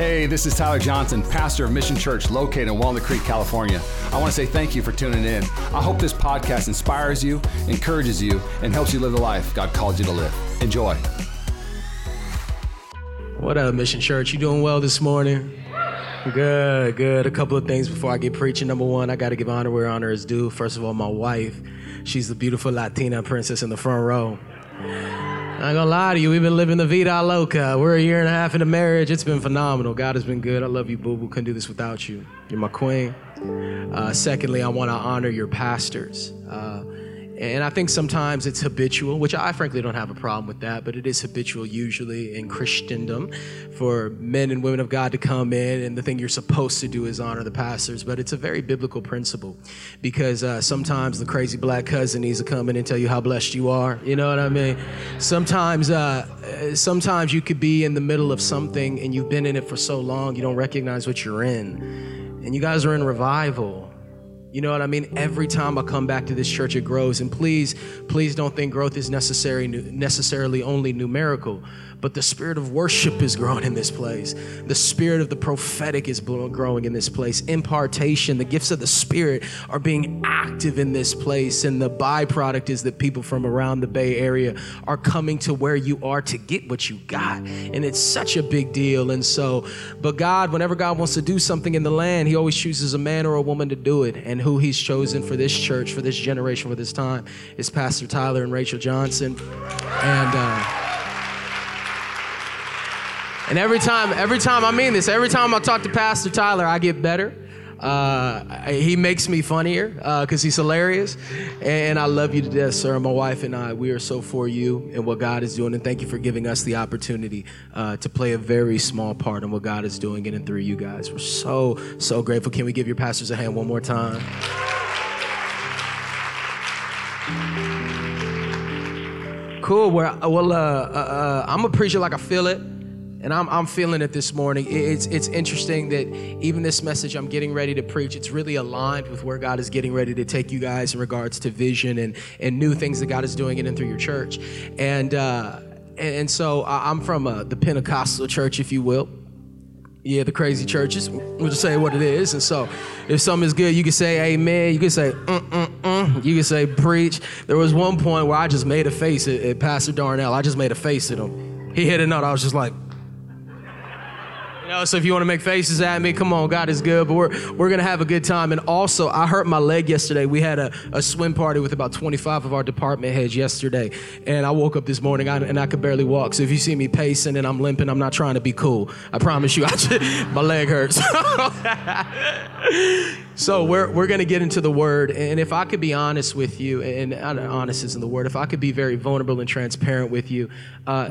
Hey, this is Tyler Johnson, pastor of Mission Church located in Walnut Creek, California. I want to say thank you for tuning in. I hope this podcast inspires you, encourages you, and helps you live the life God called you to live. Enjoy. What up, Mission Church? You doing well this morning? Good, good. A couple of things before I get preaching. Number one, I got to give honor where honor is due. First of all, my wife. She's the beautiful Latina princess in the front row. Ain't gonna lie to you, we've been living the vida loca. We're a year and a half into marriage. It's been phenomenal. God has been good. I love you, boo boo. Couldn't do this without you. You're my queen. Uh, secondly, I wanna honor your pastors. Uh, and I think sometimes it's habitual, which I frankly don't have a problem with that, but it is habitual usually in Christendom for men and women of God to come in, and the thing you're supposed to do is honor the pastors. But it's a very biblical principle because uh, sometimes the crazy black cousin needs to come in and tell you how blessed you are. You know what I mean? Sometimes, uh, sometimes you could be in the middle of something and you've been in it for so long you don't recognize what you're in, and you guys are in revival you know what I mean? Every time I come back to this church, it grows. And please, please don't think growth is necessary, necessarily only numerical but the spirit of worship is growing in this place. The spirit of the prophetic is growing in this place. Impartation, the gifts of the spirit are being active in this place. And the byproduct is that people from around the Bay Area are coming to where you are to get what you got. And it's such a big deal. And so, but God, whenever God wants to do something in the land, He always chooses a man or a woman to do it. And who He's chosen for this church, for this generation, for this time, is Pastor Tyler and Rachel Johnson. And, uh, and every time, every time I mean this, every time I talk to Pastor Tyler, I get better. Uh, he makes me funnier because uh, he's hilarious. And I love you to death, sir. My wife and I, we are so for you and what God is doing. And thank you for giving us the opportunity uh, to play a very small part in what God is doing in and through you guys. We're so, so grateful. Can we give your pastors a hand one more time? Cool. Well, well uh, uh, uh, I'm a preacher like I feel it and I'm, I'm feeling it this morning. It's, it's interesting that even this message I'm getting ready to preach, it's really aligned with where God is getting ready to take you guys in regards to vision and, and new things that God is doing in and through your church. And, uh, and so I'm from uh, the Pentecostal church, if you will. Yeah, the crazy churches. We'll just say what it is. And so if something is good, you can say amen. You can say mm, mm, mm. You can say preach. There was one point where I just made a face at, at Pastor Darnell. I just made a face at him. He hit a note. I was just like, know, so if you want to make faces at me, come on, God is good. But we're we're gonna have a good time. And also, I hurt my leg yesterday. We had a, a swim party with about 25 of our department heads yesterday, and I woke up this morning and I could barely walk. So if you see me pacing and I'm limping, I'm not trying to be cool. I promise you, I just, my leg hurts. so we're we're gonna get into the word, and if I could be honest with you, and honest isn't the word, if I could be very vulnerable and transparent with you. Uh,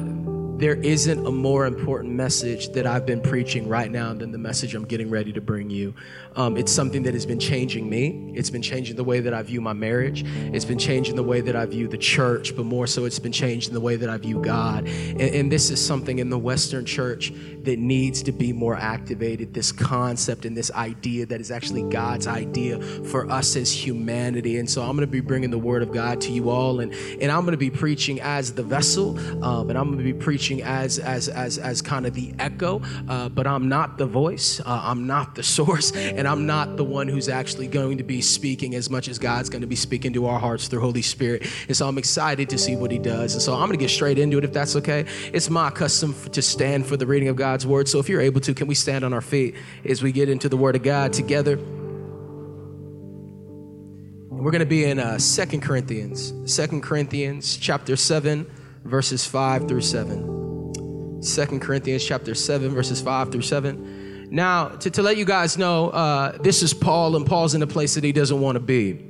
there isn't a more important message that I've been preaching right now than the message I'm getting ready to bring you. Um, it's something that has been changing me. It's been changing the way that I view my marriage. It's been changing the way that I view the church, but more so, it's been changing the way that I view God. And, and this is something in the Western church that needs to be more activated this concept and this idea that is actually God's idea for us as humanity. And so I'm going to be bringing the word of God to you all, and, and I'm going to be preaching as the vessel, um, and I'm going to be preaching as, as, as, as kind of the echo, uh, but I'm not the voice, uh, I'm not the source, and I'm not the one who's actually going to be speaking as much as God's going to be speaking to our hearts through Holy Spirit. And so I'm excited to see what He does. And so I'm going to get straight into it if that's okay. It's my custom to stand for the reading of God's word. So if you're able to, can we stand on our feet as we get into the word of God together? We're going to be in uh, 2 Corinthians, 2 Corinthians chapter 7, verses 5 through 7. 2 Corinthians chapter 7, verses 5 through 7. Now, to, to let you guys know, uh, this is Paul, and Paul's in a place that he doesn't want to be.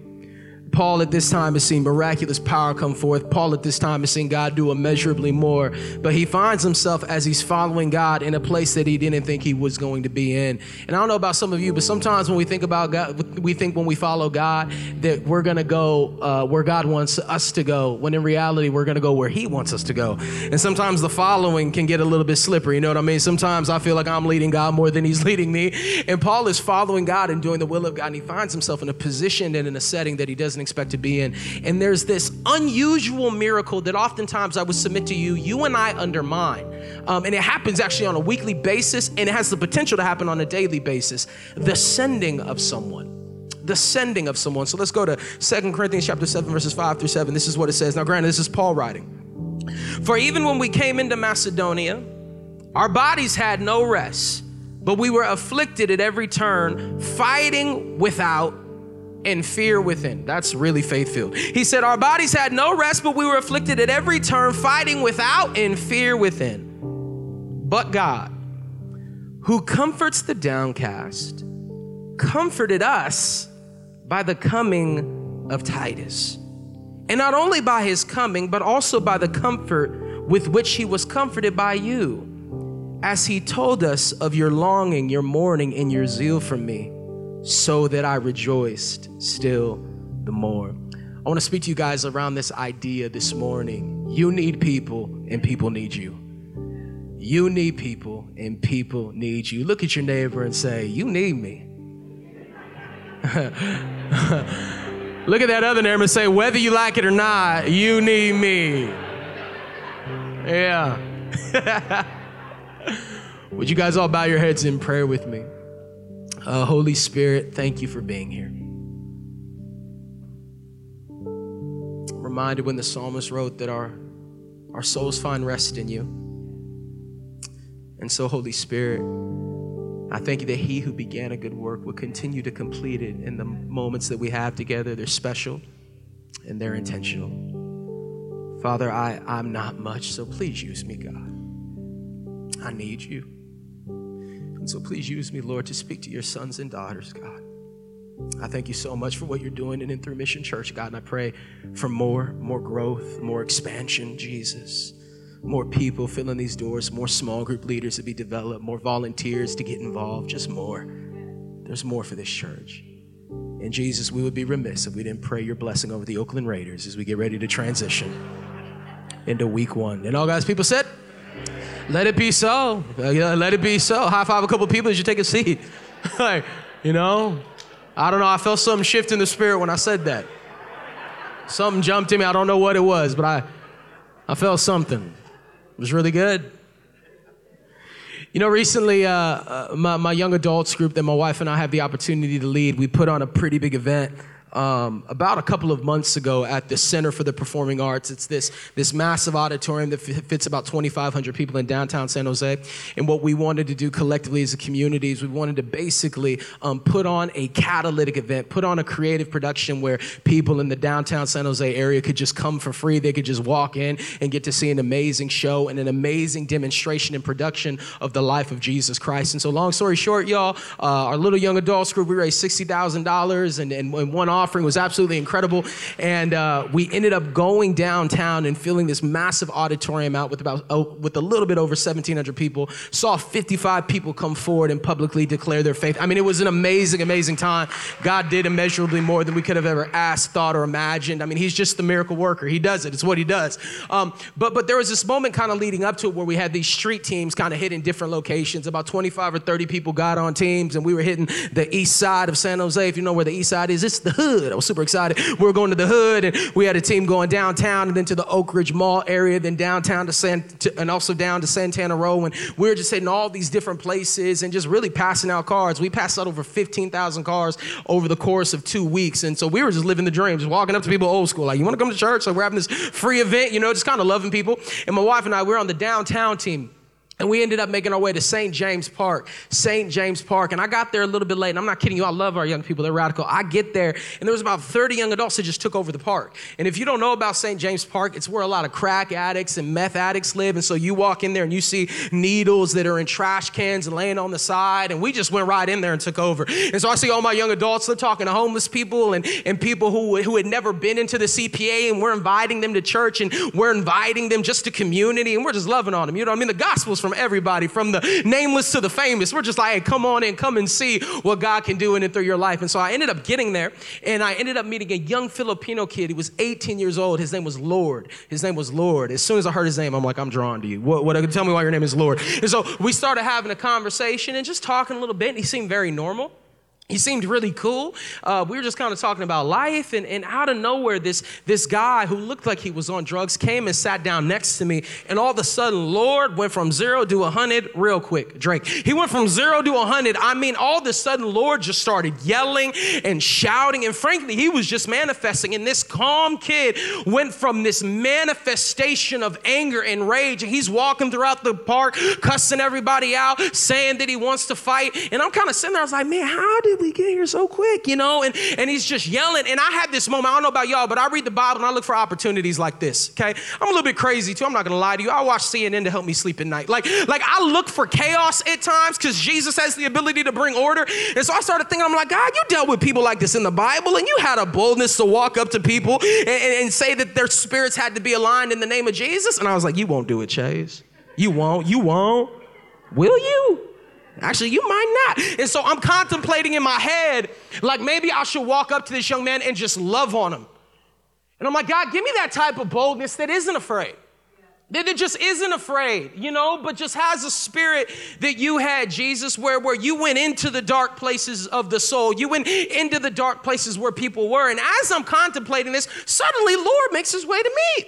Paul at this time has seen miraculous power come forth. Paul at this time has seen God do immeasurably more. But he finds himself as he's following God in a place that he didn't think he was going to be in. And I don't know about some of you, but sometimes when we think about God, we think when we follow God that we're going to go uh, where God wants us to go, when in reality, we're going to go where he wants us to go. And sometimes the following can get a little bit slippery. You know what I mean? Sometimes I feel like I'm leading God more than he's leading me. And Paul is following God and doing the will of God. And he finds himself in a position and in a setting that he doesn't expect to be in. And there's this unusual miracle that oftentimes I would submit to you, you and I undermine. Um, and it happens actually on a weekly basis, and it has the potential to happen on a daily basis. The sending of someone the sending of someone. So let's go to Second Corinthians chapter 7 verses 5 through 7. This is what it says. Now granted this is Paul writing. For even when we came into Macedonia, our bodies had no rest, but we were afflicted at every turn, fighting without and fear within. That's really faith filled. He said, Our bodies had no rest, but we were afflicted at every turn, fighting without and fear within. But God, who comforts the downcast, comforted us by the coming of Titus. And not only by his coming, but also by the comfort with which he was comforted by you, as he told us of your longing, your mourning, and your zeal for me so that I rejoiced still the more. I want to speak to you guys around this idea this morning. You need people, and people need you. You need people, and people need you. Look at your neighbor and say, You need me. Look at that other neighbor and say, Whether you like it or not, you need me. Yeah. Would you guys all bow your heads in prayer with me? Uh, Holy Spirit, thank you for being here. I'm reminded when the psalmist wrote that our, our souls find rest in you. And so, Holy Spirit, I thank you that He who began a good work will continue to complete it in the moments that we have together. They're special and they're intentional. Father, I, I'm not much, so please use me, God. I need you. So please use me, Lord, to speak to your sons and daughters, God. I thank you so much for what you're doing in and through Mission Church, God. And I pray for more, more growth, more expansion, Jesus. More people filling these doors, more small group leaders to be developed, more volunteers to get involved, just more. There's more for this church. And Jesus, we would be remiss if we didn't pray your blessing over the Oakland Raiders as we get ready to transition into week one. And all God's people said, let it be so. Let it be so. High five a couple people as you take a seat. like, you know, I don't know. I felt something shift in the spirit when I said that. Something jumped in me. I don't know what it was, but I, I felt something. It was really good. You know, recently, uh, uh, my, my young adults group that my wife and I have the opportunity to lead, we put on a pretty big event um, about a couple of months ago at the Center for the Performing Arts. It's this, this massive auditorium that f- fits about 2,500 people in downtown San Jose. And what we wanted to do collectively as a community is we wanted to basically um, put on a catalytic event, put on a creative production where people in the downtown San Jose area could just come for free. They could just walk in and get to see an amazing show and an amazing demonstration and production of the life of Jesus Christ. And so, long story short, y'all, uh, our little young adults group, we raised $60,000 and, and, and one offering was absolutely incredible. And uh, we ended up going downtown and filling this massive auditorium out with about oh, with a little bit over 1,700 people. Saw 55 people come forward and publicly declare their faith. I mean, it was an amazing, amazing time. God did immeasurably more than we could have ever asked, thought, or imagined. I mean, He's just the miracle worker. He does it. It's what He does. Um, but but there was this moment kind of leading up to it where we had these street teams kind of hitting different locations. About 25 or 30 people got on teams, and we were hitting the east side of San Jose. If you know where the east side is, it's the hood hood. I was super excited. We were going to the hood, and we had a team going downtown and then to the Oak Ridge Mall area, then downtown to San, to, and also down to Santana Row. And we were just hitting all these different places and just really passing out cards. We passed out over 15,000 cars over the course of two weeks. And so we were just living the dream, just walking up to people old school, like, you want to come to church? Like, we're having this free event, you know, just kind of loving people. And my wife and I, we we're on the downtown team. And we ended up making our way to St. James Park. St. James Park. And I got there a little bit late. And I'm not kidding you. I love our young people. They're radical. I get there, and there was about 30 young adults that just took over the park. And if you don't know about St. James Park, it's where a lot of crack addicts and meth addicts live. And so you walk in there and you see needles that are in trash cans and laying on the side. And we just went right in there and took over. And so I see all my young adults. They're talking to homeless people and, and people who, who had never been into the CPA. And we're inviting them to church and we're inviting them just to community. And we're just loving on them. You know what I mean? The gospel's from everybody, from from the nameless to the famous. We're just like, hey, come on in, come and see what God can do in and through your life. And so I ended up getting there, and I ended up meeting a young Filipino kid. He was 18 years old. His name was Lord. His name was Lord. As soon as I heard his name, I'm like, I'm drawn to you. What? what tell me why your name is Lord. And so we started having a conversation and just talking a little bit. And he seemed very normal. He seemed really cool. Uh, we were just kind of talking about life, and, and out of nowhere, this, this guy who looked like he was on drugs came and sat down next to me, and all of a sudden, Lord went from zero to 100 real quick. Drake. He went from zero to 100. I mean, all of a sudden, Lord just started yelling and shouting, and frankly, he was just manifesting. And this calm kid went from this manifestation of anger and rage, and he's walking throughout the park, cussing everybody out, saying that he wants to fight. And I'm kind of sitting there, I was like, man, how did we get here so quick, you know? And, and he's just yelling. And I had this moment, I don't know about y'all, but I read the Bible and I look for opportunities like this, okay? I'm a little bit crazy too. I'm not gonna lie to you. I watch CNN to help me sleep at night. Like, like I look for chaos at times because Jesus has the ability to bring order. And so I started thinking, I'm like, God, you dealt with people like this in the Bible and you had a boldness to walk up to people and, and, and say that their spirits had to be aligned in the name of Jesus. And I was like, you won't do it, Chase. You won't. You won't. Will you? Actually, you might not. And so I'm contemplating in my head, like maybe I should walk up to this young man and just love on him. And I'm like, God, give me that type of boldness that isn't afraid. That just isn't afraid, you know, but just has a spirit that you had, Jesus, where, where you went into the dark places of the soul. You went into the dark places where people were. And as I'm contemplating this, suddenly Lord makes his way to me.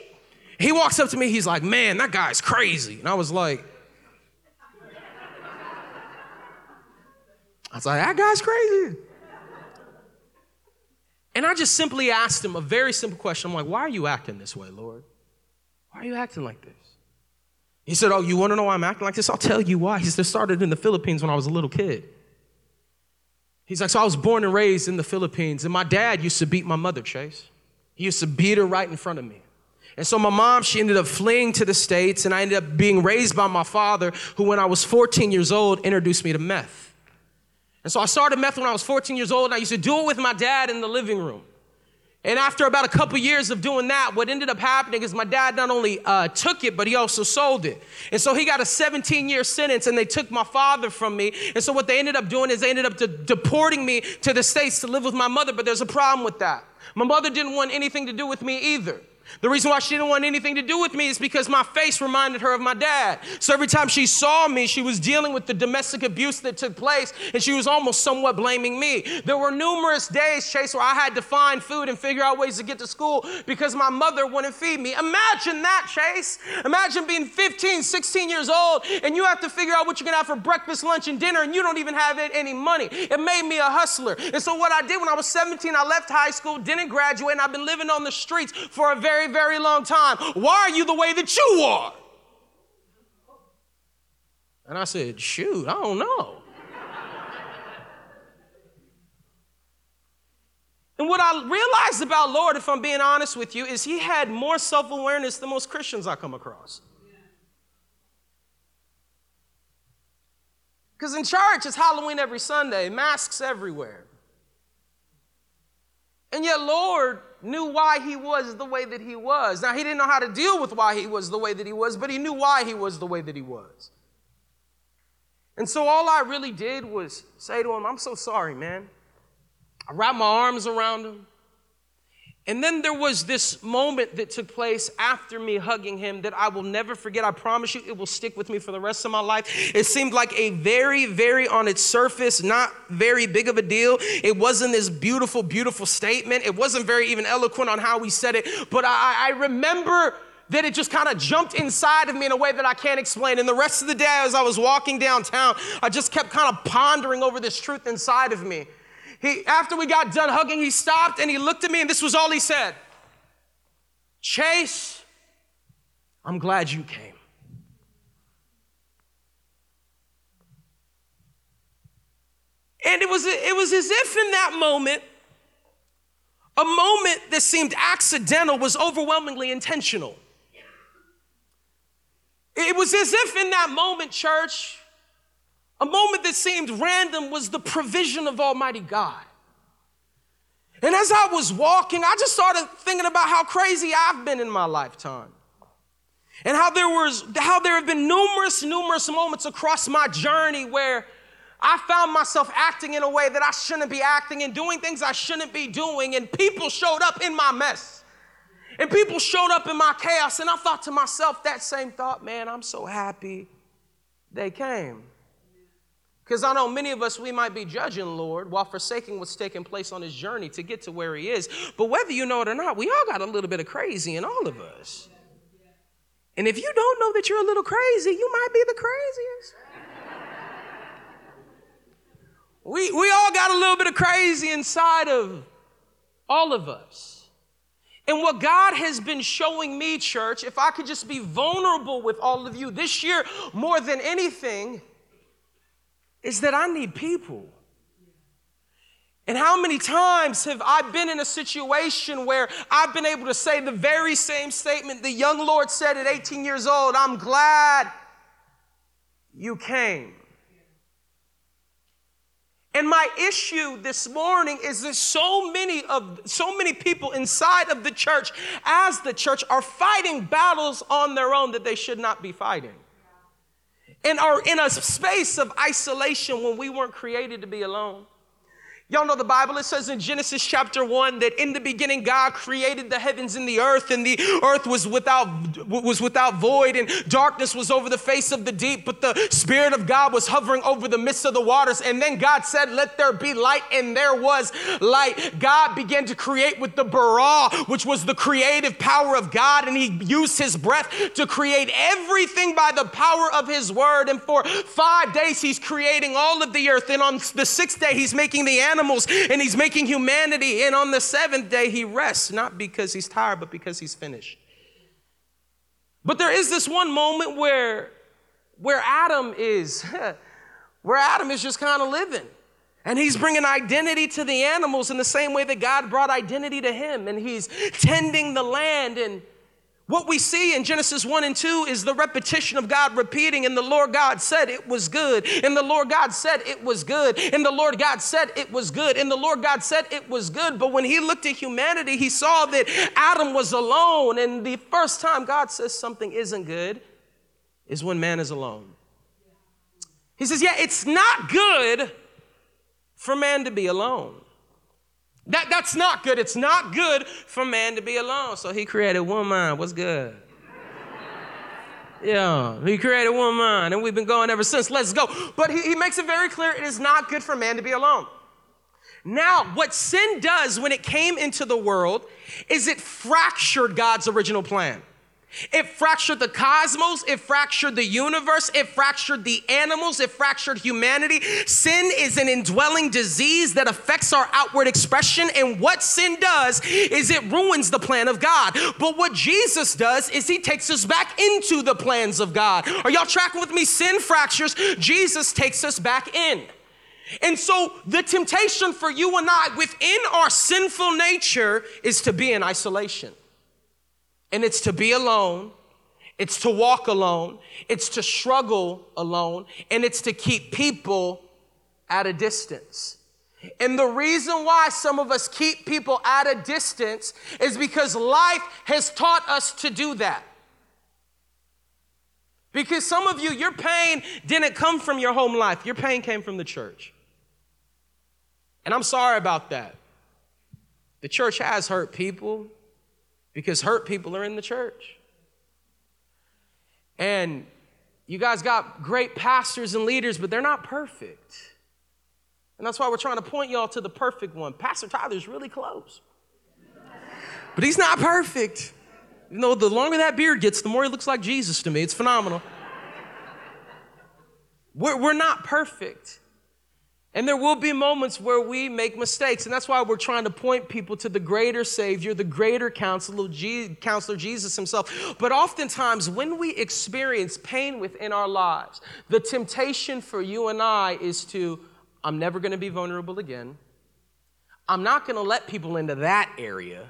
He walks up to me, he's like, Man, that guy's crazy. And I was like, I was like, that guy's crazy. And I just simply asked him a very simple question. I'm like, why are you acting this way, Lord? Why are you acting like this? He said, Oh, you want to know why I'm acting like this? I'll tell you why. He said, started in the Philippines when I was a little kid. He's like, So I was born and raised in the Philippines, and my dad used to beat my mother, Chase. He used to beat her right in front of me. And so my mom, she ended up fleeing to the States, and I ended up being raised by my father, who, when I was 14 years old, introduced me to meth. And so I started meth when I was 14 years old, and I used to do it with my dad in the living room. And after about a couple years of doing that, what ended up happening is my dad not only uh, took it, but he also sold it. And so he got a 17 year sentence, and they took my father from me. And so what they ended up doing is they ended up de- deporting me to the States to live with my mother, but there's a problem with that. My mother didn't want anything to do with me either. The reason why she didn't want anything to do with me is because my face reminded her of my dad. So every time she saw me, she was dealing with the domestic abuse that took place, and she was almost somewhat blaming me. There were numerous days, Chase, where I had to find food and figure out ways to get to school because my mother wouldn't feed me. Imagine that, Chase. Imagine being 15, 16 years old, and you have to figure out what you're gonna have for breakfast, lunch, and dinner, and you don't even have any money. It made me a hustler. And so what I did when I was 17, I left high school, didn't graduate, and I've been living on the streets for a very very, very long time. Why are you the way that you are? And I said, Shoot, I don't know. and what I realized about Lord, if I'm being honest with you, is he had more self awareness than most Christians I come across. Because in church, it's Halloween every Sunday, masks everywhere. And yet, Lord knew why he was the way that he was. Now, he didn't know how to deal with why he was the way that he was, but he knew why he was the way that he was. And so, all I really did was say to him, I'm so sorry, man. I wrapped my arms around him. And then there was this moment that took place after me hugging him that I will never forget. I promise you, it will stick with me for the rest of my life. It seemed like a very, very on its surface, not very big of a deal. It wasn't this beautiful, beautiful statement. It wasn't very even eloquent on how we said it. But I, I remember that it just kind of jumped inside of me in a way that I can't explain. And the rest of the day, as I was walking downtown, I just kept kind of pondering over this truth inside of me. He, after we got done hugging, he stopped and he looked at me, and this was all he said Chase, I'm glad you came. And it was, it was as if in that moment, a moment that seemed accidental was overwhelmingly intentional. It was as if in that moment, church, a moment that seemed random was the provision of Almighty God. And as I was walking, I just started thinking about how crazy I've been in my lifetime. And how there was how there have been numerous numerous moments across my journey where I found myself acting in a way that I shouldn't be acting and doing things I shouldn't be doing and people showed up in my mess. And people showed up in my chaos and I thought to myself that same thought, man, I'm so happy they came. Because I know many of us, we might be judging Lord while forsaking what's taking place on his journey to get to where he is. But whether you know it or not, we all got a little bit of crazy in all of us. And if you don't know that you're a little crazy, you might be the craziest. we, we all got a little bit of crazy inside of all of us. And what God has been showing me, church, if I could just be vulnerable with all of you this year more than anything, is that I need people. And how many times have I been in a situation where I've been able to say the very same statement the young Lord said at 18 years old I'm glad you came. And my issue this morning is that so many of so many people inside of the church as the church are fighting battles on their own that they should not be fighting. And are in a space of isolation when we weren't created to be alone. Y'all know the Bible, it says in Genesis chapter 1 that in the beginning God created the heavens and the earth, and the earth was without, was without void, and darkness was over the face of the deep, but the Spirit of God was hovering over the midst of the waters. And then God said, Let there be light, and there was light. God began to create with the bara, which was the creative power of God, and He used His breath to create everything by the power of His word. And for five days, He's creating all of the earth, and on the sixth day, He's making the animals animals and he's making humanity. And on the seventh day, he rests, not because he's tired, but because he's finished. But there is this one moment where, where Adam is, where Adam is just kind of living. And he's bringing identity to the animals in the same way that God brought identity to him. And he's tending the land and what we see in Genesis 1 and 2 is the repetition of God repeating, and the Lord God said it was good, and the Lord God said it was good, and the Lord God said it was good, and the Lord God said it was good. But when he looked at humanity, he saw that Adam was alone, and the first time God says something isn't good is when man is alone. He says, Yeah, it's not good for man to be alone. That, that's not good. It's not good for man to be alone. So he created woman. What's good? Yeah, he created woman, and we've been going ever since. Let's go. But he, he makes it very clear it is not good for man to be alone. Now, what sin does when it came into the world is it fractured God's original plan. It fractured the cosmos, it fractured the universe, it fractured the animals, it fractured humanity. Sin is an indwelling disease that affects our outward expression, and what sin does is it ruins the plan of God. But what Jesus does is he takes us back into the plans of God. Are y'all tracking with me? Sin fractures, Jesus takes us back in. And so, the temptation for you and I within our sinful nature is to be in isolation and it's to be alone. It's to walk alone. It's to struggle alone. And it's to keep people at a distance. And the reason why some of us keep people at a distance is because life has taught us to do that. Because some of you, your pain didn't come from your home life, your pain came from the church. And I'm sorry about that. The church has hurt people, because hurt people are in the church. And you guys got great pastors and leaders, but they're not perfect. And that's why we're trying to point y'all to the perfect one. Pastor Tyler's really close, but he's not perfect. You know, the longer that beard gets, the more he looks like Jesus to me. It's phenomenal. We're, we're not perfect. And there will be moments where we make mistakes. And that's why we're trying to point people to the greater Savior, the greater counselor, counselor Jesus himself. But oftentimes, when we experience pain within our lives, the temptation for you and I is to, I'm never going to be vulnerable again. I'm not going to let people into that area.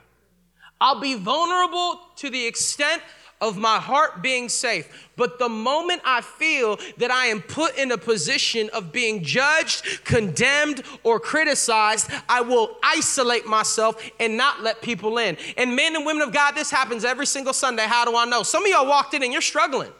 I'll be vulnerable to the extent of my heart being safe. But the moment I feel that I am put in a position of being judged, condemned, or criticized, I will isolate myself and not let people in. And men and women of God, this happens every single Sunday. How do I know? Some of y'all walked in and you're struggling.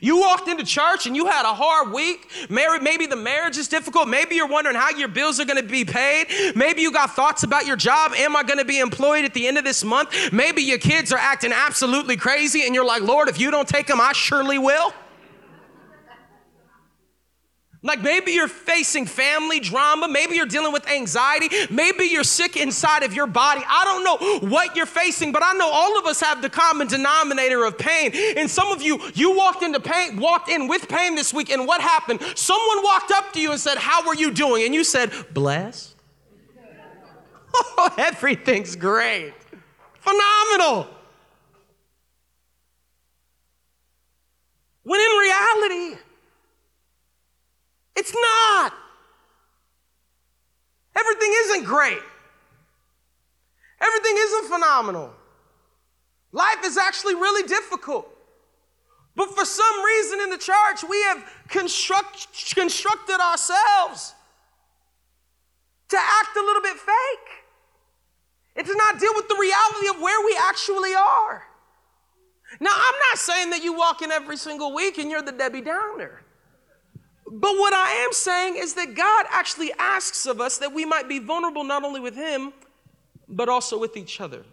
You walked into church and you had a hard week. Maybe the marriage is difficult. Maybe you're wondering how your bills are going to be paid. Maybe you got thoughts about your job. Am I going to be employed at the end of this month? Maybe your kids are acting absolutely crazy and you're like, Lord, if you don't take them, I surely will. Like maybe you're facing family drama, maybe you're dealing with anxiety, maybe you're sick inside of your body. I don't know what you're facing, but I know all of us have the common denominator of pain. And some of you, you walked into pain, walked in with pain this week, and what happened? Someone walked up to you and said, How are you doing? And you said, Blessed. Oh, everything's great. Phenomenal. When in reality, it's not. Everything isn't great. Everything isn't phenomenal. Life is actually really difficult. But for some reason in the church, we have construct, constructed ourselves to act a little bit fake and to not deal with the reality of where we actually are. Now, I'm not saying that you walk in every single week and you're the Debbie Downer. But what I am saying is that God actually asks of us that we might be vulnerable not only with Him, but also with each other.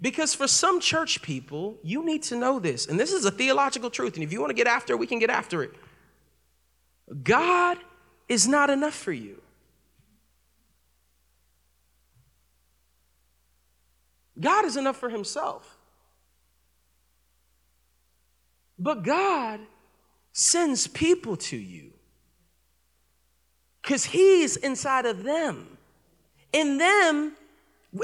Because for some church people, you need to know this, and this is a theological truth, and if you want to get after it, we can get after it. God is not enough for you. God is enough for Himself. But God sends people to you because He's inside of them. In them,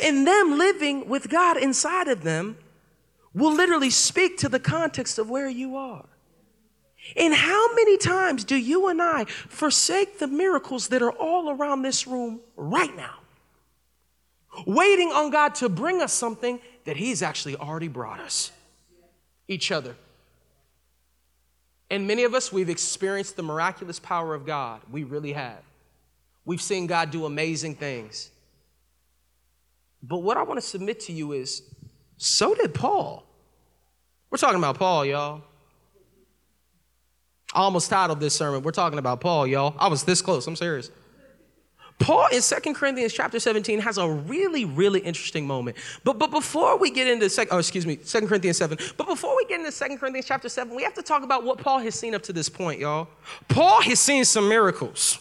in them living with God inside of them, will literally speak to the context of where you are. And how many times do you and I forsake the miracles that are all around this room right now? Waiting on God to bring us something that He's actually already brought us. Each other. And many of us, we've experienced the miraculous power of God. We really have. We've seen God do amazing things. But what I want to submit to you is so did Paul. We're talking about Paul, y'all. I almost titled this sermon, We're talking about Paul, y'all. I was this close, I'm serious. Paul in Second Corinthians chapter 17 has a really, really interesting moment. But, but before we get into, sec, oh, excuse me, Second Corinthians 7, but before we get into Second Corinthians chapter 7, we have to talk about what Paul has seen up to this point, y'all. Paul has seen some miracles.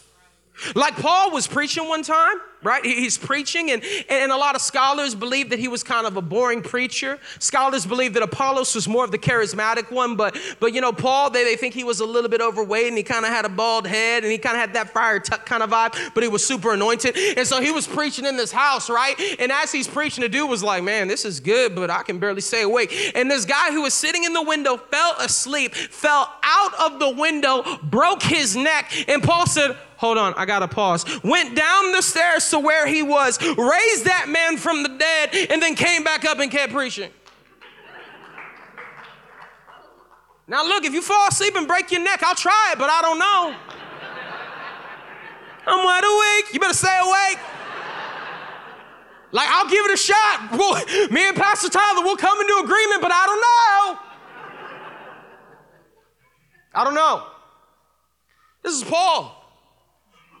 Like Paul was preaching one time, right? He's preaching, and, and a lot of scholars believe that he was kind of a boring preacher. Scholars believe that Apollos was more of the charismatic one, but, but you know, Paul, they, they think he was a little bit overweight and he kind of had a bald head and he kind of had that Friar Tuck kind of vibe, but he was super anointed. And so he was preaching in this house, right? And as he's preaching, the dude was like, man, this is good, but I can barely stay awake. And this guy who was sitting in the window fell asleep, fell out of the window, broke his neck, and Paul said, hold on, I gotta pause. Went down the stairs to where he was, raised that man from the dead, and then came back up and kept preaching. Now, look, if you fall asleep and break your neck, I'll try it, but I don't know. I'm wide awake. You better stay awake. Like, I'll give it a shot. We'll, me and Pastor Tyler will come into agreement, but I don't know. I don't know. This is Paul.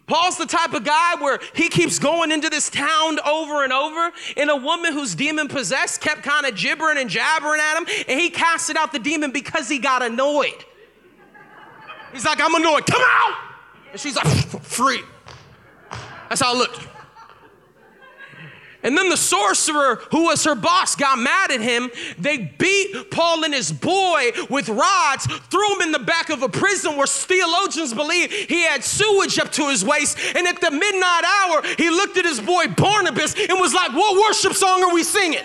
Paul's the type of guy where he keeps going into this town over and over, and a woman who's demon possessed kept kind of gibbering and jabbering at him, and he casted out the demon because he got annoyed. He's like, I'm annoyed, come out! And she's like, free. That's how it looked. And then the sorcerer, who was her boss, got mad at him. They beat Paul and his boy with rods, threw him in the back of a prison where theologians believe he had sewage up to his waist. And at the midnight hour, he looked at his boy Barnabas and was like, What worship song are we singing?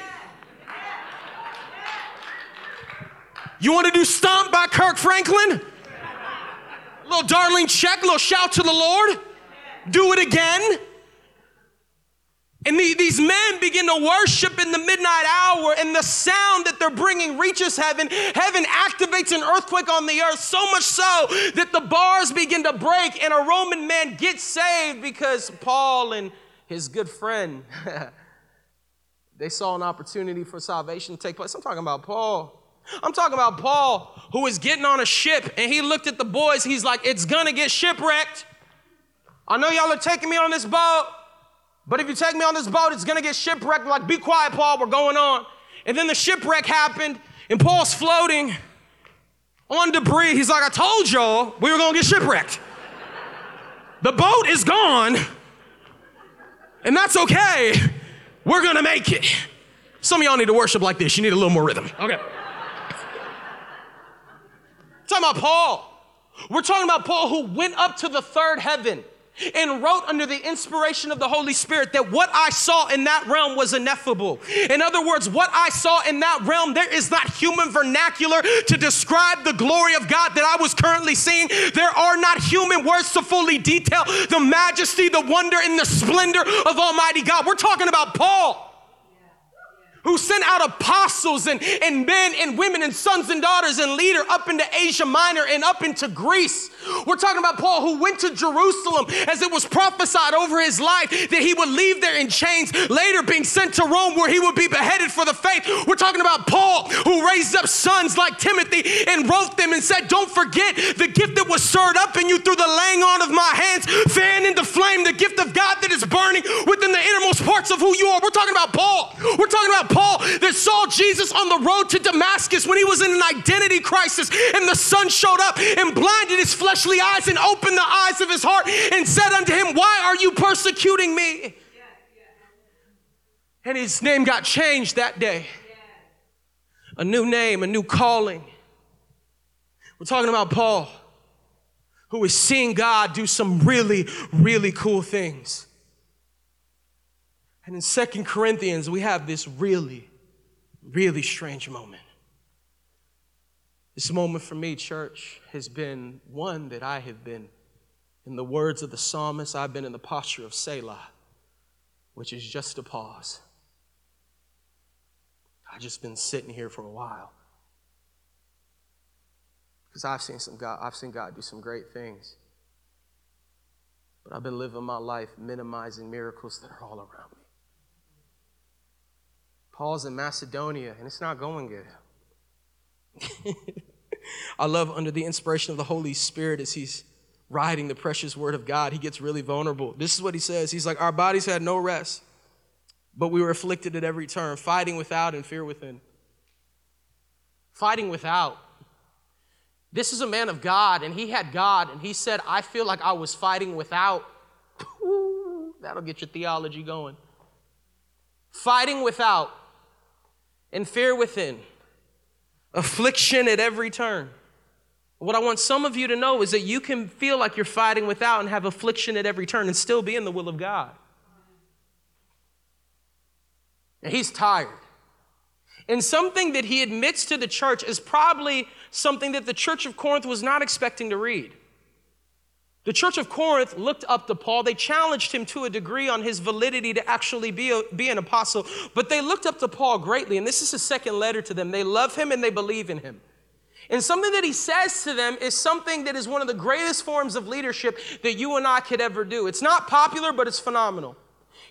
You want to do Stomp by Kirk Franklin? Little Darlene Zschech, little shout to the Lord. Do it again. And the, these men begin to worship in the midnight hour, and the sound that they're bringing reaches heaven. Heaven activates an earthquake on the earth, so much so that the bars begin to break, and a Roman man gets saved because Paul and his good friend they saw an opportunity for salvation to take place. I'm talking about Paul. I'm talking about Paul who was getting on a ship and he looked at the boys. He's like, It's gonna get shipwrecked. I know y'all are taking me on this boat. But if you take me on this boat, it's gonna get shipwrecked. Like, be quiet, Paul, we're going on. And then the shipwreck happened, and Paul's floating on debris. He's like, I told y'all we were gonna get shipwrecked. The boat is gone, and that's okay. We're gonna make it. Some of y'all need to worship like this. You need a little more rhythm. Okay. talking about Paul. We're talking about Paul who went up to the third heaven and wrote under the inspiration of the Holy Spirit that what I saw in that realm was ineffable. In other words, what I saw in that realm, there is not human vernacular to describe the glory of God that I was currently seeing. There are not human words to fully detail the majesty, the wonder, and the splendor of Almighty God. We're talking about Paul who sent out apostles and, and men and women and sons and daughters and leader up into Asia Minor and up into Greece. We're talking about Paul who went to Jerusalem as it was prophesied over his life that he would leave there in chains, later being sent to Rome where he would be beheaded for the faith. We're talking about Paul who raised up sons like Timothy and wrote them and said, Don't forget the gift that was stirred up in you through the laying on of my hands, fan into flame the gift of God that is burning within the innermost parts of who you are. We're talking about Paul. We're talking about Paul that saw Jesus on the road to Damascus when he was in an identity crisis and the sun showed up and blinded his fleshly eyes and opened the eyes of his heart and said unto him, Why are you persecuting me? And his name got changed that day. A new name, a new calling. We're talking about Paul, who is seeing God do some really, really cool things. And in Second Corinthians, we have this really, really strange moment. This moment for me, church, has been one that I have been, in the words of the psalmist, I've been in the posture of Selah, which is just a pause. I've just been sitting here for a while. Because I've seen some God, I've seen God do some great things. But I've been living my life minimizing miracles that are all around me. Paul's in Macedonia, and it's not going good. I love under the inspiration of the Holy Spirit as he's writing the precious word of God, he gets really vulnerable. This is what he says He's like, Our bodies had no rest, but we were afflicted at every turn, fighting without and fear within. Fighting without. This is a man of God, and he had God, and he said, I feel like I was fighting without. That'll get your theology going. Fighting without and fear within, affliction at every turn. What I want some of you to know is that you can feel like you're fighting without and have affliction at every turn and still be in the will of God. And he's tired. And something that he admits to the church is probably something that the church of Corinth was not expecting to read. The church of Corinth looked up to Paul. They challenged him to a degree on his validity to actually be, a, be an apostle, but they looked up to Paul greatly. And this is his second letter to them. They love him and they believe in him. And something that he says to them is something that is one of the greatest forms of leadership that you and I could ever do. It's not popular, but it's phenomenal.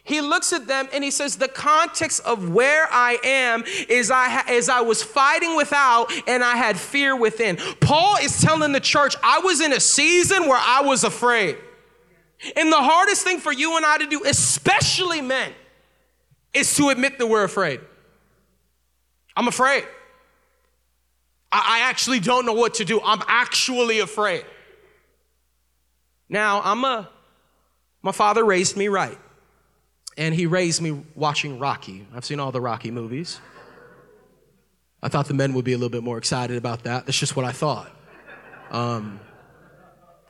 He looks at them and he says, The context of where I am is I, is I was fighting without and I had fear within. Paul is telling the church, I was in a season where I was afraid. And the hardest thing for you and I to do, especially men, is to admit that we're afraid. I'm afraid. I, I actually don't know what to do. I'm actually afraid. Now, I'm a, my father raised me right and he raised me watching Rocky. I've seen all the Rocky movies. I thought the men would be a little bit more excited about that. That's just what I thought. Um,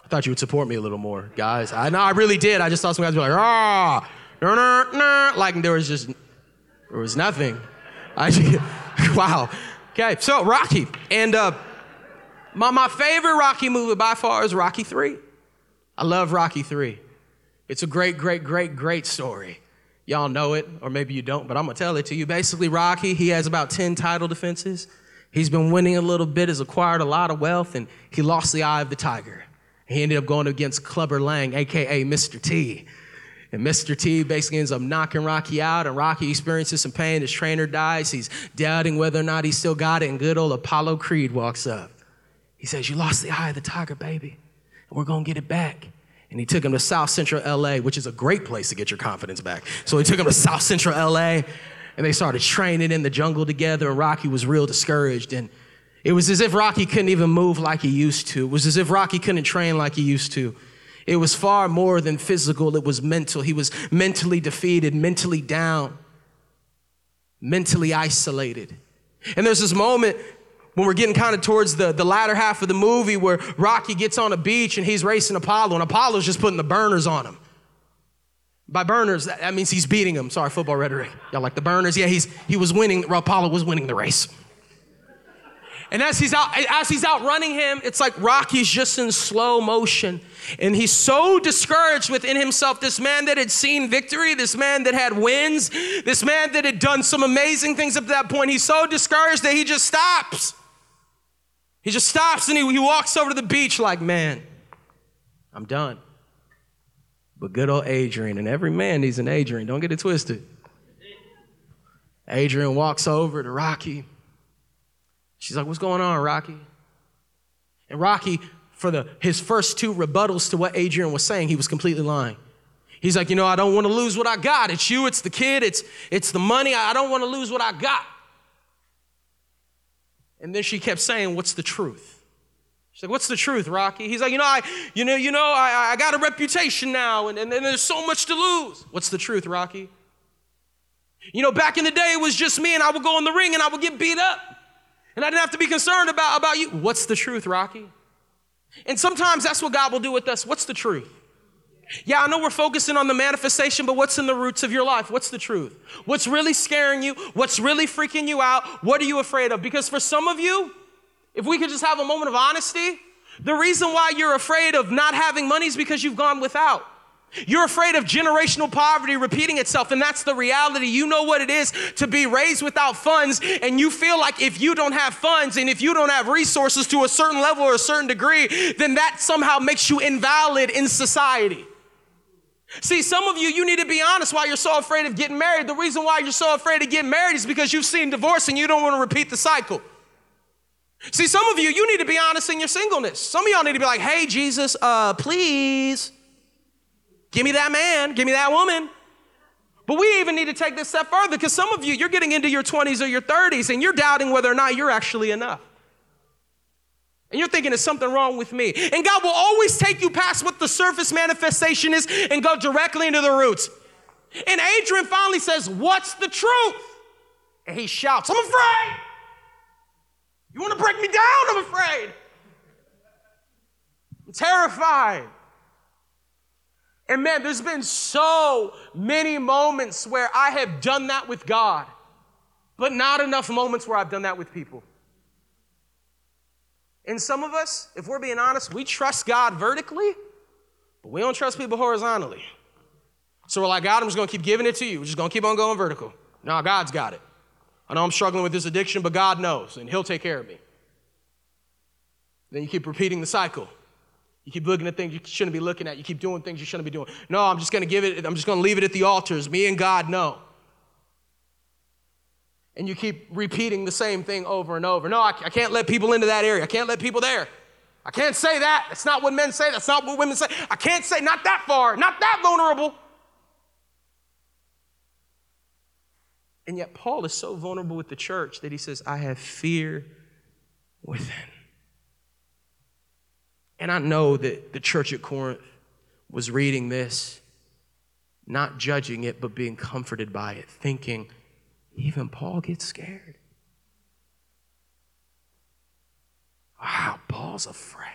I thought you would support me a little more, guys. I know I really did. I just thought some guys be like, ah, nah, nah. like there was just there was nothing. I just, wow. Okay, so Rocky, and uh, my my favorite Rocky movie by far is Rocky Three. I love Rocky Three. It's a great, great, great, great story. Y'all know it, or maybe you don't, but I'm gonna tell it to you. Basically, Rocky, he has about 10 title defenses. He's been winning a little bit, has acquired a lot of wealth, and he lost the eye of the tiger. He ended up going against Clubber Lang, aka Mr. T. And Mr. T basically ends up knocking Rocky out, and Rocky experiences some pain. His trainer dies. He's doubting whether or not he still got it, and good old Apollo Creed walks up. He says, You lost the eye of the tiger, baby, we're gonna get it back and he took him to South Central LA, which is a great place to get your confidence back. So he took him to South Central LA, and they started training in the jungle together, and Rocky was real discouraged. And It was as if Rocky couldn't even move like he used to. It was as if Rocky couldn't train like he used to. It was far more than physical, it was mental. He was mentally defeated, mentally down, mentally isolated. And there's this moment when we're getting kind of towards the, the latter half of the movie where Rocky gets on a beach and he's racing Apollo, and Apollo's just putting the burners on him. By burners, that means he's beating him. Sorry, football rhetoric. Y'all like the burners? Yeah, he's he was winning. Apollo was winning the race. And as he's out, as he's out running him, it's like Rocky's just in slow motion. And he's so discouraged within himself. This man that had seen victory, this man that had wins, this man that had done some amazing things up to that point, he's so discouraged that he just stops. He just stops and he, he walks over to the beach like, man, I'm done. But good old Adrian, and every man needs an Adrian, don't get it twisted. Adrian walks over to Rocky. She's like, What's going on, Rocky? And Rocky, for the, his first two rebuttals to what Adrian was saying, he was completely lying. He's like, You know, I don't want to lose what I got. It's you, it's the kid, it's, it's the money. I don't want to lose what I got. And then she kept saying, What's the truth? She's like, What's the truth, Rocky? He's like, You know, I, you know, you know, I, I got a reputation now, and, and, and there's so much to lose. What's the truth, Rocky? You know, back in the day, it was just me, and I would go in the ring and I would get beat up. And I didn't have to be concerned about, about you. What's the truth, Rocky? And sometimes that's what God will do with us. What's the truth? Yeah, I know we're focusing on the manifestation, but what's in the roots of your life? What's the truth? What's really scaring you? What's really freaking you out? What are you afraid of? Because for some of you, if we could just have a moment of honesty, the reason why you're afraid of not having money is because you've gone without. You're afraid of generational poverty repeating itself, and that's the reality. You know what it is to be raised without funds, and you feel like if you don't have funds and if you don't have resources to a certain level or a certain degree, then that somehow makes you invalid in society. See, some of you, you need to be honest why you're so afraid of getting married. The reason why you're so afraid of getting married is because you've seen divorce and you don't want to repeat the cycle. See, some of you, you need to be honest in your singleness. Some of y'all need to be like, hey, Jesus, uh, please Give me that man, give me that woman. But we even need to take this step further because some of you, you're getting into your 20s or your 30s and you're doubting whether or not you're actually enough. And you're thinking there's something wrong with me. And God will always take you past what the surface manifestation is and go directly into the roots. And Adrian finally says, What's the truth? And he shouts, I'm afraid. You want to break me down? I'm afraid. I'm terrified. And man, there's been so many moments where I have done that with God, but not enough moments where I've done that with people. And some of us, if we're being honest, we trust God vertically, but we don't trust people horizontally. So we're like, God, I'm just gonna keep giving it to you. We're just gonna keep on going vertical. No, God's got it. I know I'm struggling with this addiction, but God knows, and He'll take care of me. Then you keep repeating the cycle. You keep looking at things you shouldn't be looking at. You keep doing things you shouldn't be doing. No, I'm just going to give it, I'm just going to leave it at the altars. Me and God know. And you keep repeating the same thing over and over. No, I, I can't let people into that area. I can't let people there. I can't say that. That's not what men say. That's not what women say. I can't say, not that far, not that vulnerable. And yet, Paul is so vulnerable with the church that he says, I have fear within. And I know that the church at Corinth was reading this, not judging it, but being comforted by it, thinking, even Paul gets scared. Wow, Paul's afraid.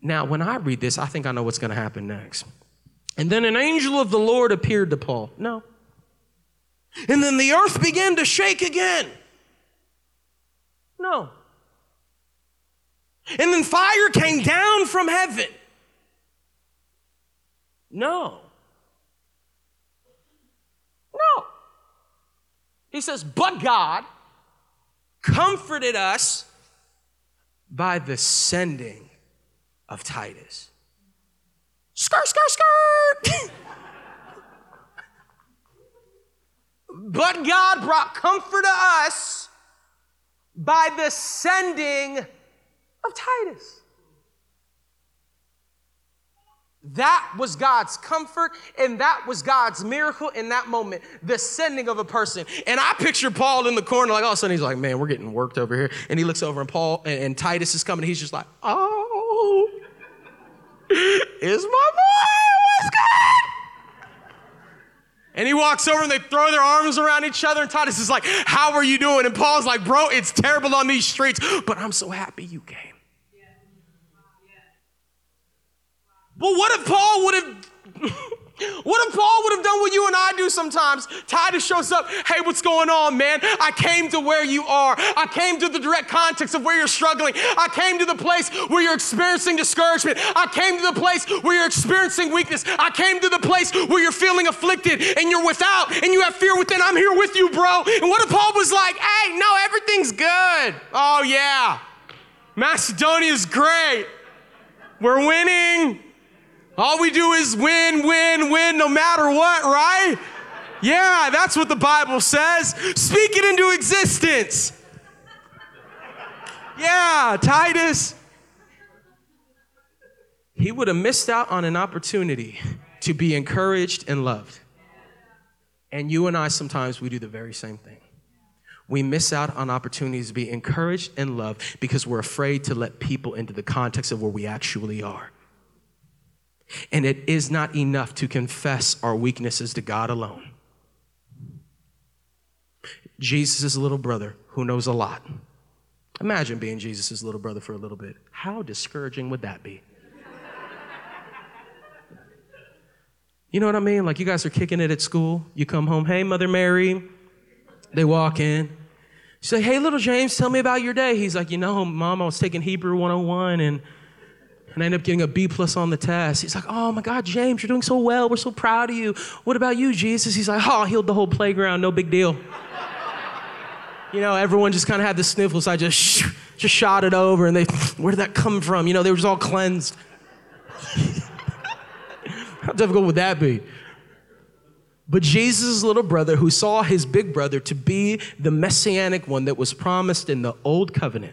Now, when I read this, I think I know what's going to happen next. And then an angel of the Lord appeared to Paul. No. And then the earth began to shake again. No. And then fire came down from heaven. No. No. He says, but God comforted us by the sending of Titus. Skirt, skirt, skirt. but God brought comfort to us by the sending of Titus. That was God's comfort and that was God's miracle in that moment, the sending of a person. And I picture Paul in the corner, like all of a sudden he's like, man, we're getting worked over here. And he looks over and Paul and, and Titus is coming. He's just like, oh, is my boy? What's good? And he walks over and they throw their arms around each other. And Titus is like, How are you doing? And Paul's like, Bro, it's terrible on these streets, but I'm so happy you came. But what if Paul would have what if Paul would have done what you and I do sometimes? Titus shows up, hey, what's going on, man? I came to where you are. I came to the direct context of where you're struggling. I came to the place where you're experiencing discouragement. I came to the place where you're experiencing weakness. I came to the place where you're feeling afflicted and you're without and you have fear within. I'm here with you, bro. And what if Paul was like, hey, no, everything's good. Oh, yeah. Macedonia's great. We're winning. All we do is win, win, win, no matter what, right? Yeah, that's what the Bible says. Speak it into existence. Yeah, Titus. He would have missed out on an opportunity to be encouraged and loved. And you and I sometimes we do the very same thing. We miss out on opportunities to be encouraged and loved because we're afraid to let people into the context of where we actually are. And it is not enough to confess our weaknesses to God alone. Jesus' little brother who knows a lot. Imagine being Jesus' little brother for a little bit. How discouraging would that be? You know what I mean? Like you guys are kicking it at school. You come home, hey, Mother Mary. They walk in. She's like, hey, little James, tell me about your day. He's like, you know, Mom, I was taking Hebrew 101 and and I ended up getting a B plus on the test. He's like, oh my God, James, you're doing so well. We're so proud of you. What about you, Jesus? He's like, oh, I healed the whole playground. No big deal. you know, everyone just kind of had the sniffles. I just, just shot it over and they, where did that come from? You know, they were just all cleansed. How difficult would that be? But Jesus' little brother, who saw his big brother to be the messianic one that was promised in the old covenant,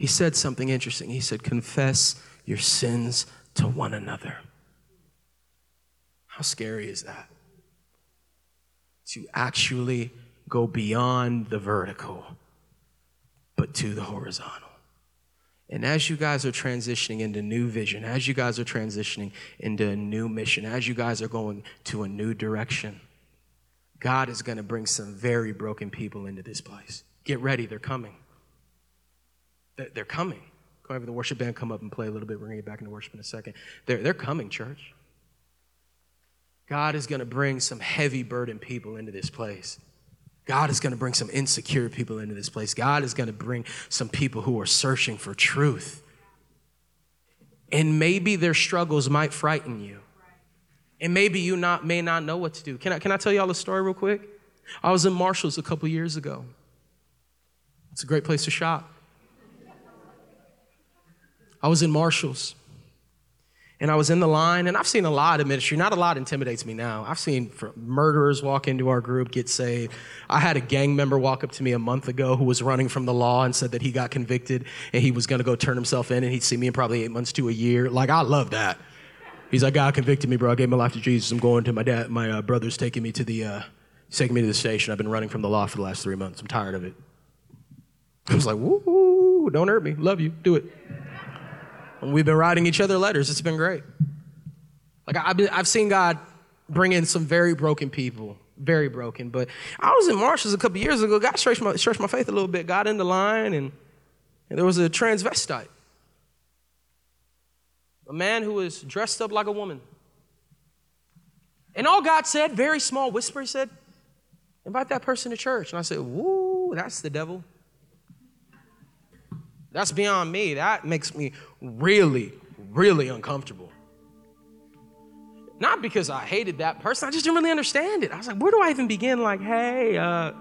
he said something interesting. He said, Confess your sins to one another. How scary is that? To actually go beyond the vertical, but to the horizontal. And as you guys are transitioning into new vision, as you guys are transitioning into a new mission, as you guys are going to a new direction, God is going to bring some very broken people into this place. Get ready, they're coming. They're coming. Go have the worship band come up and play a little bit. We're going to get back into worship in a second. They're, they're coming, church. God is going to bring some heavy burden people into this place. God is going to bring some insecure people into this place. God is going to bring some people who are searching for truth. And maybe their struggles might frighten you. And maybe you not, may not know what to do. Can I, can I tell y'all a story real quick? I was in Marshall's a couple years ago. It's a great place to shop. I was in Marshall's and I was in the line, and I've seen a lot of ministry. Not a lot intimidates me now. I've seen murderers walk into our group, get saved. I had a gang member walk up to me a month ago who was running from the law and said that he got convicted and he was going to go turn himself in, and he'd see me in probably eight months to a year. Like I love that. He's like, God convicted me, bro. I gave my life to Jesus. I'm going to my dad. My uh, brother's taking me to the uh, taking me to the station. I've been running from the law for the last three months. I'm tired of it. I was like, woo, don't hurt me. Love you. Do it. And we've been writing each other letters. It's been great. Like I've, been, I've seen God bring in some very broken people, very broken. But I was in Marshalls a couple years ago. God stretched my, stretched my faith a little bit. Got in the line, and, and there was a transvestite, a man who was dressed up like a woman. And all God said, very small whisper, he said, invite that person to church. And I said, woo, that's the devil. That's beyond me. That makes me really, really uncomfortable. Not because I hated that person, I just didn't really understand it. I was like, where do I even begin? Like, hey, uh,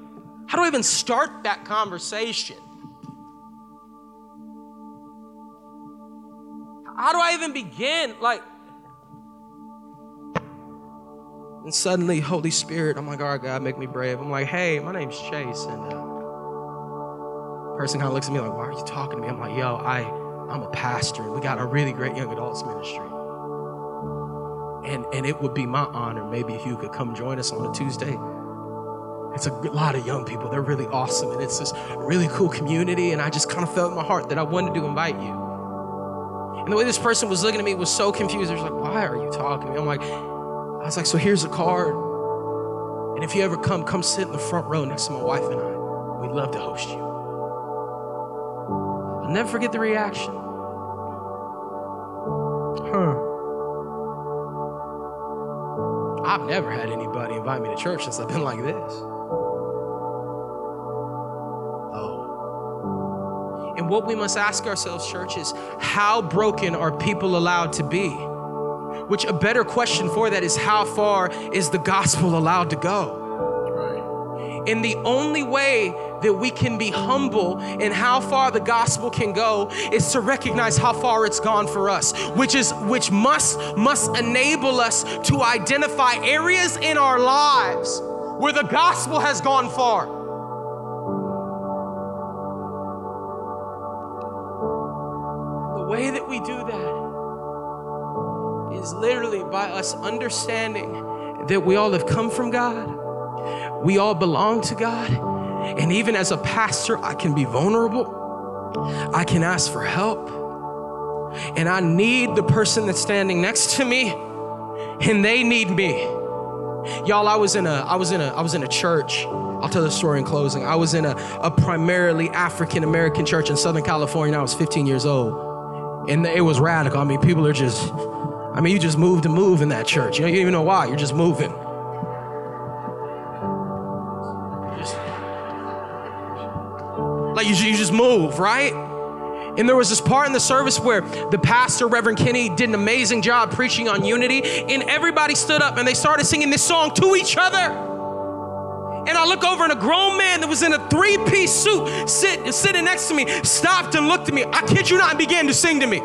how do I even start that conversation? How do I even begin? Like, and suddenly, Holy Spirit, I'm like, all right, God, make me brave. I'm like, hey, my name's Chase, and uh, person kind of looks at me like, why are you talking to me? I'm like, yo, I, I'm a pastor. We got a really great young adults ministry. And, and it would be my honor, maybe if you could come join us on a Tuesday. It's a lot of young people. They're really awesome. And it's this really cool community. And I just kind of felt in my heart that I wanted to invite you. And the way this person was looking at me was so confused. They're like, why are you talking to me? I'm like, I was like, so here's a card. And if you ever come, come sit in the front row next to my wife and I. We'd love to host you. I'll never forget the reaction. Huh. I've never had anybody invite me to church since I've been like this. Oh. And what we must ask ourselves, church, is how broken are people allowed to be? Which a better question for that is how far is the gospel allowed to go? And the only way that we can be humble in how far the gospel can go is to recognize how far it's gone for us, which is which must must enable us to identify areas in our lives where the gospel has gone far. The way that we do that is literally by us understanding that we all have come from God we all belong to God. And even as a pastor, I can be vulnerable. I can ask for help. And I need the person that's standing next to me, and they need me. Y'all, I was in a I was in a I was in a church. I'll tell the story in closing. I was in a, a primarily African American church in Southern California. I was 15 years old. And it was radical. I mean, people are just, I mean, you just move to move in that church. You, don't even know why. You're just moving. Like you, you just move, right? And there was this part in the service where the pastor, Reverend Kenny, did an amazing job preaching on unity. And everybody stood up and they started singing this song to each other. And I look over and a grown man that was in a three piece suit sit, sitting next to me stopped and looked at me. I kid you not and began to sing to me.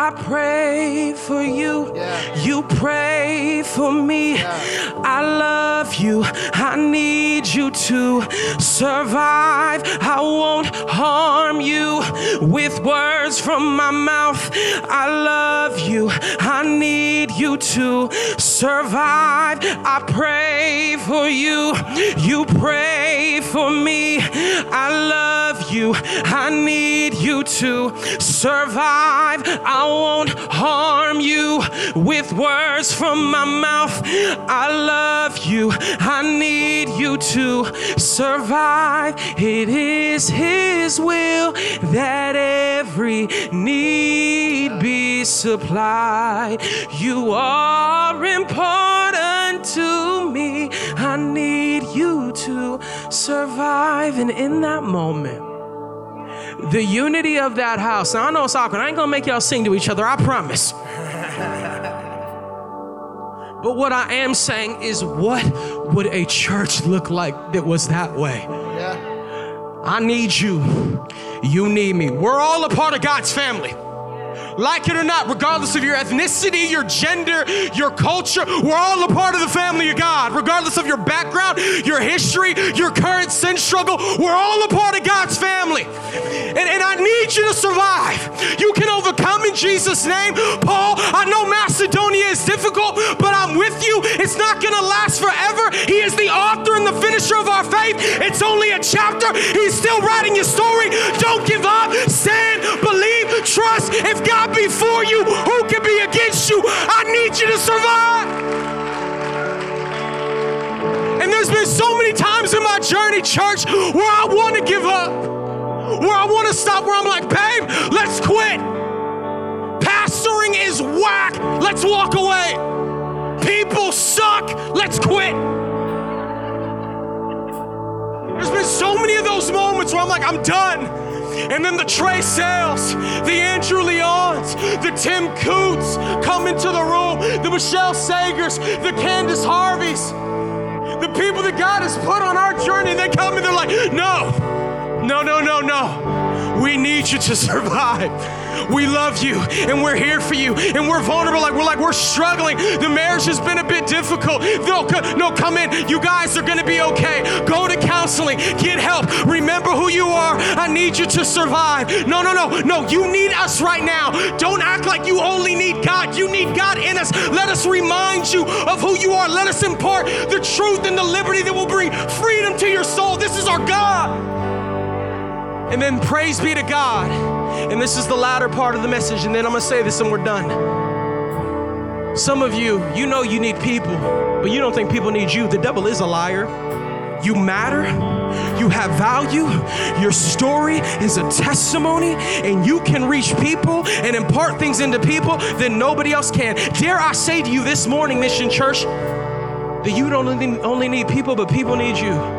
I pray for you. Yeah. You pray for me. Yeah. I love you. I need you to survive. I won't harm you with words from my mouth. I love you. I need you to survive. I pray for you. You pray for me. I love you. I need you to survive. I won't harm you with words from my mouth. I love you. I need you to survive. It is His will that every need be supplied. You are important to me. I need you to survive. And in that moment, the unity of that house. Now I know it's awkward. I ain't gonna make y'all sing to each other, I promise. but what I am saying is, what would a church look like that was that way? Yeah. I need you. You need me. We're all a part of God's family like it or not, regardless of your ethnicity, your gender, your culture, we're all a part of the family of God. Regardless of your background, your history, your current sin struggle, we're all a part of God's family. And, and I need you to survive. You can overcome in Jesus' name. Paul, I know Macedonia is difficult, but I'm with you. It's not going to last forever. He is the author and the finisher of our faith. It's only a chapter. He's still writing your story. Don't give up. Stand, believe, trust. If God be for you, who can be against you? I need you to survive. And there's been so many times in my journey, church, where I want to give up, where I want to stop, where I'm like, babe, let's quit. Pastoring is whack. Let's walk away. People suck. Let's quit. There's been so many of those moments where I'm like, I'm done. And then the Trey Sales, the Andrew Leons, the Tim Coots come into the room, the Michelle Sagers, the Candace Harveys, the people that God has put on our journey, they come and they're like, no, no, no, no, no. We need you to survive. We love you and we're here for you and we're vulnerable. Like we're like we're struggling. The marriage has been a bit difficult. No, no, come in. You guys are gonna be okay. Go to counseling. Get help. Remember who you are. I need you to survive. No, no, no, no. You need us right now. Don't act like you only need God. You need God in us. Let us remind you of who you are. Let us impart the truth and the liberty that will bring freedom to your soul. This is our God. And then praise be to God. And this is the latter part of the message. And then I'm going to say this and we're done. Some of you, you know you need people, but you don't think people need you. The devil is a liar. You matter. You have value. Your story is a testimony, and you can reach people and impart things into people that nobody else can. Dare I say to you this morning, Mission Church, that you don't only need people, but people need you.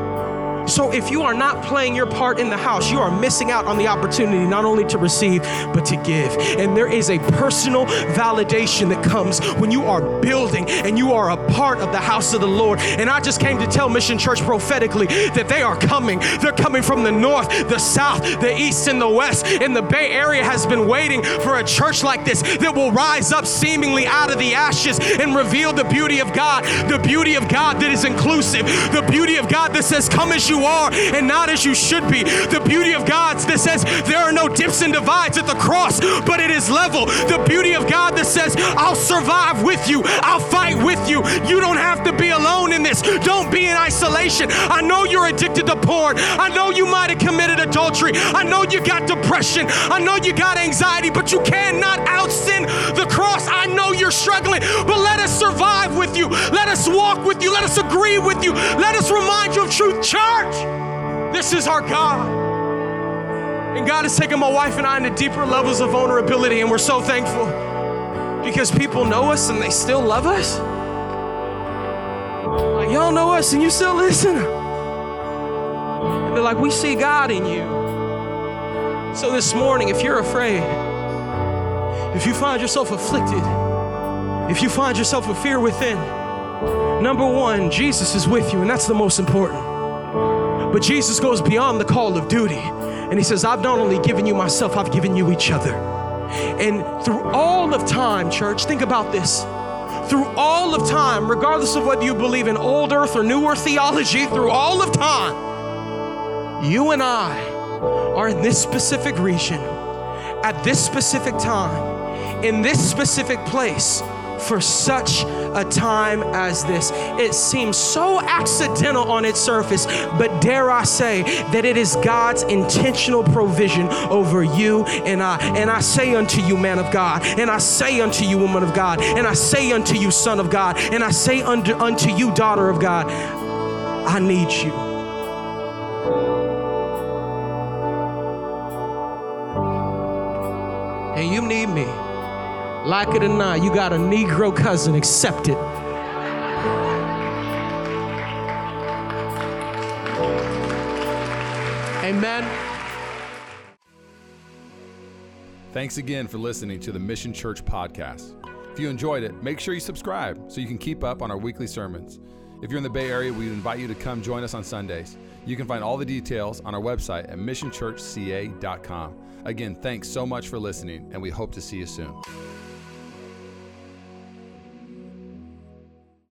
So if you are not playing your part in the house, you are missing out on the opportunity not only to receive, but to give. And there is a personal validation that comes when you are building and you are a part of the house of the Lord. And I just came to tell Mission Church prophetically that they are coming. They're coming from the north, the south, the east, and the west. And the Bay Area has been waiting for a church like this that will rise up seemingly out of the ashes and reveal the beauty of God, the beauty of God that is inclusive, the beauty of God that says, Come as you are and not as you should be. The beauty of God that says there are no dips and divides at the cross, but it is level. The beauty of God that says, I'll survive with you, I'll fight with you. You don't have to be alone in this. Don't be in isolation. I know you're addicted to porn. I know you might have committed adultery. I know you got depression. I know you got anxiety, but you cannot out sin the cross. I know you're struggling, but let us survive with you. Let us walk with you. Let us agree with you. Let us remind you of truth. Church, church. This is our God. And God has taken my wife and I into deeper levels of vulnerability, and we're so thankful because people know us and they still love us. Like, y'all know us and you still listen. And they're like, we see God in you. So this morning, if you're afraid, if you find yourself afflicted, if you find yourself with fear within, number one, Jesus is with you, and that's the most important. But Jesus goes beyond the call of duty. And he says, I've not only given you myself, I've given you each other. And through all of time, church, think about this. Through all of time, regardless of whether you believe in old earth or new earth theology, through all of time, you and I are in this specific region, at this specific time, in this specific place for such a time as this. It seems so accidental on its surface, but dare I say that it is God's intentional provision over you and I. And I say unto you, man of God, and I say unto you, woman of God, and I say unto you, son of God, and I say unto, unto you, daughter of God, I need you. And you need me. Like it or not, you got a Negro cousin, accept it. Amen. Thanks again for listening to the Mission Church podcast. If you enjoyed it, make sure you subscribe so you can keep up on our weekly sermons. If you're in the Bay Area, we invite you to come join us on Sundays. You can find all the details on our website at missionchurchca.com. Again, thanks so much for listening, and we hope to see you soon.